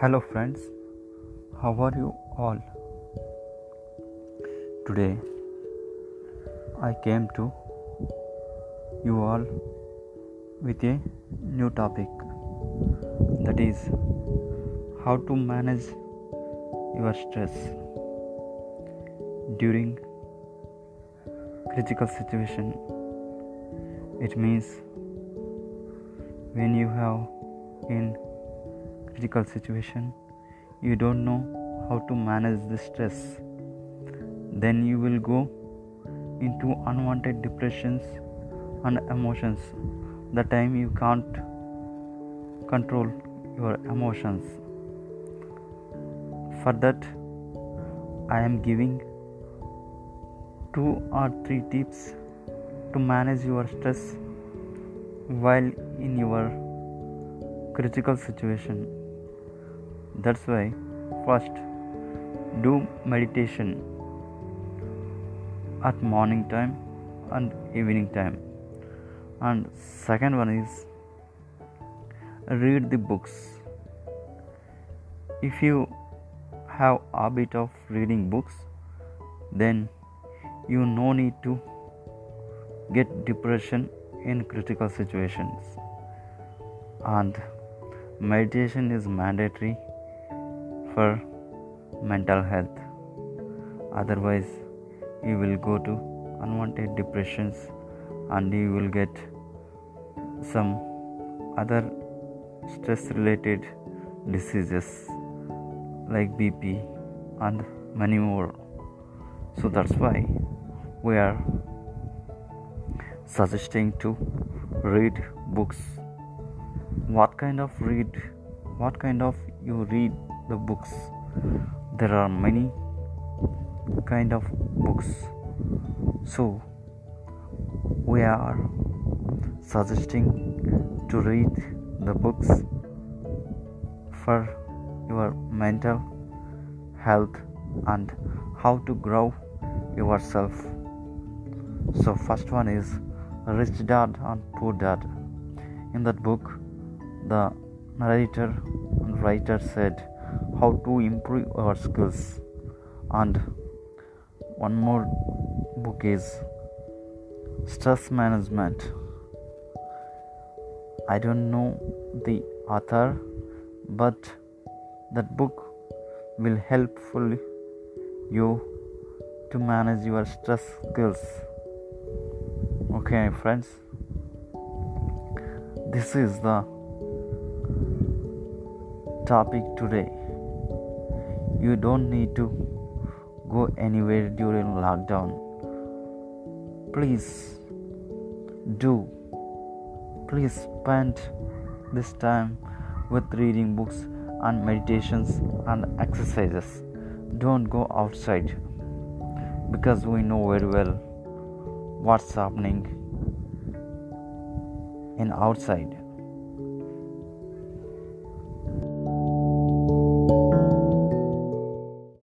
Hello, friends. How are you all? Today, I came to you all with a new topic that is how to manage your stress during critical situation it means when you have in critical situation. You don't know how to manage the stress. Then you will go into unwanted depressions and emotions. The time you can't control your emotions. For that i am giving two or three tips to manage your stress while in your critical situation that's why first do meditation at morning time and evening time. And second one is read the books. If you have habit of reading books then you no need to get depression in critical situations. And meditation is mandatory for mental health. Otherwise you will go to unwanted depressions and you will get some other stress related diseases like bp and many more. So that's why we are suggesting to read books. What kind of read what kind of you read the books. There are many kind of books. So we are suggesting to read the books for your mental health and how to grow yourself. So first one is rich dad and poor dad. In that book the narrator and writer said how to improve our skills. And one more book is stress management. I don't know the author but that book will helpful you to manage your stress skills. Okay friends. This is the topic today. You don't need to go anywhere during lockdown. Please do. Please spend this time with reading books and meditations and exercises. Don't go outside because we know very well what's happening in outside